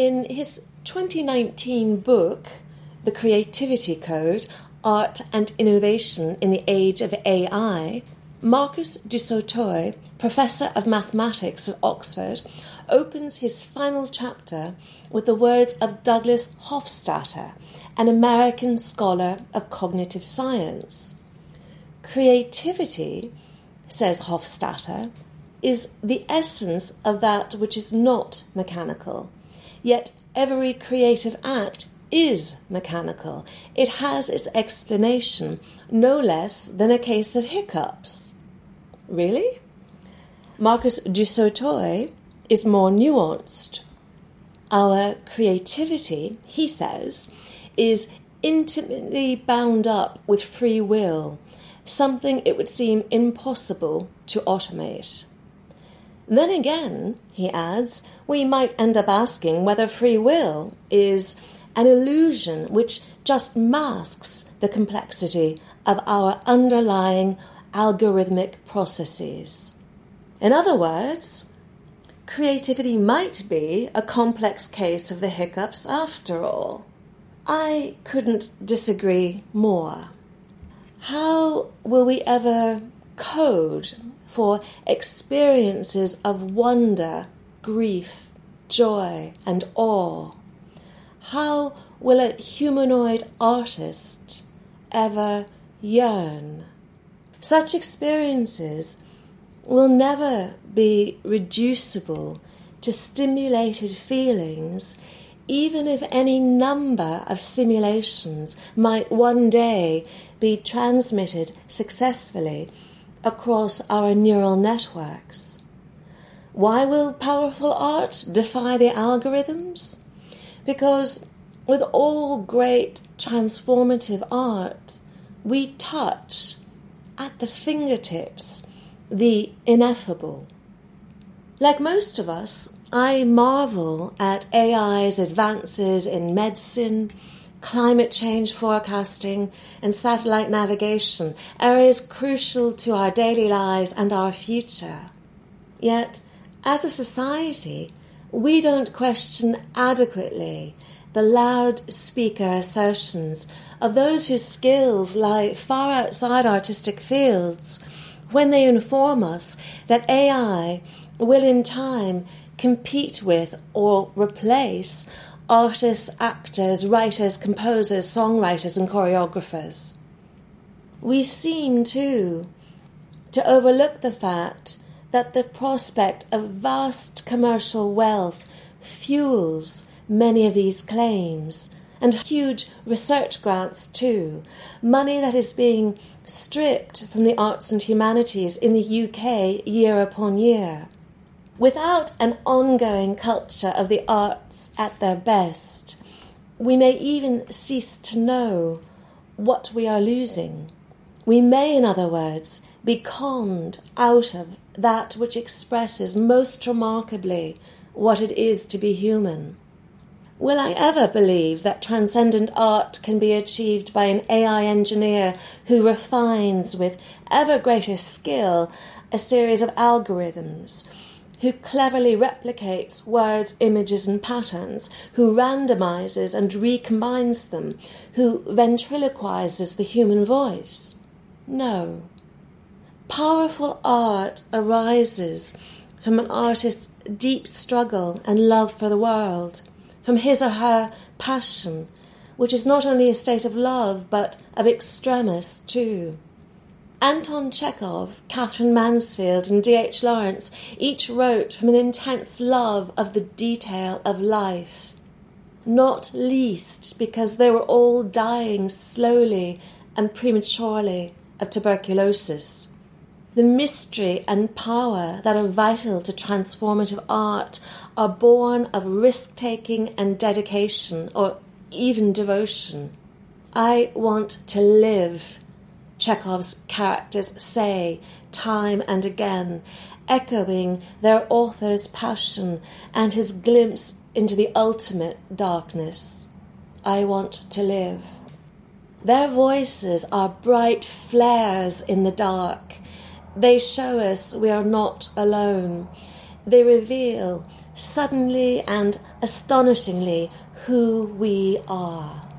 In his 2019 book, The Creativity Code Art and Innovation in the Age of AI, Marcus du Sautoy, professor of mathematics at Oxford, opens his final chapter with the words of Douglas Hofstadter, an American scholar of cognitive science. Creativity, says Hofstadter, is the essence of that which is not mechanical, yet every creative act is mechanical. It has its explanation, no less than a case of hiccups. Really? Marcus du Sautoy is more nuanced. Our creativity, he says, is intimately bound up with free will, something it would seem impossible to automate. Then again, he adds, we might end up asking whether free will is an illusion which just masks the complexity of our underlying algorithmic processes. In other words, creativity might be a complex case of the hiccups after all. I couldn't disagree more. How will we ever code for experiences of wonder, grief, joy, and awe? How will a humanoid artist ever yearn? Such experiences will never be reducible to stimulated feelings, even if any number of simulations might one day be transmitted successfully across our neural networks. Why will powerful art defy the algorithms? Because with all great transformative art, we touch at the fingertips the ineffable. Like most of us, I marvel at AI's advances in medicine, climate change forecasting, and satellite navigation, areas crucial to our daily lives and our future. Yet, as a society, we don't question adequately the loudspeaker assertions of those whose skills lie far outside artistic fields when they inform us that AI will in time compete with or replace artists, actors, writers, composers, songwriters, and choreographers. We seem, too, to overlook the fact that the prospect of vast commercial wealth fuels many of these claims, and huge research grants too, money that is being stripped from the arts and humanities in the UK year upon year. Without an ongoing culture of the arts at their best, we may even cease to know what we are losing. We may, in other words, be conned out of that which expresses most remarkably what it is to be human. Will I ever believe that transcendent art can be achieved by an AI engineer who refines with ever greater skill a series of algorithms, who cleverly replicates words, images, and patterns, who randomizes and recombines them, who ventriloquizes the human voice? No. Powerful art arises from an artist's deep struggle and love for the world, from his or her passion, which is not only a state of love but of extremis too. Anton Chekhov, Katherine Mansfield, and D.H. Lawrence each wrote from an intense love of the detail of life, not least because they were all dying slowly and prematurely of tuberculosis. The mystery and power that are vital to transformative art are born of risk taking and dedication, or even devotion. I want to live, Chekhov's characters say time and again, echoing their author's passion and his glimpse into the ultimate darkness. I want to live. Their voices are bright flares in the dark. They show us we are not alone. They reveal suddenly and astonishingly who we are.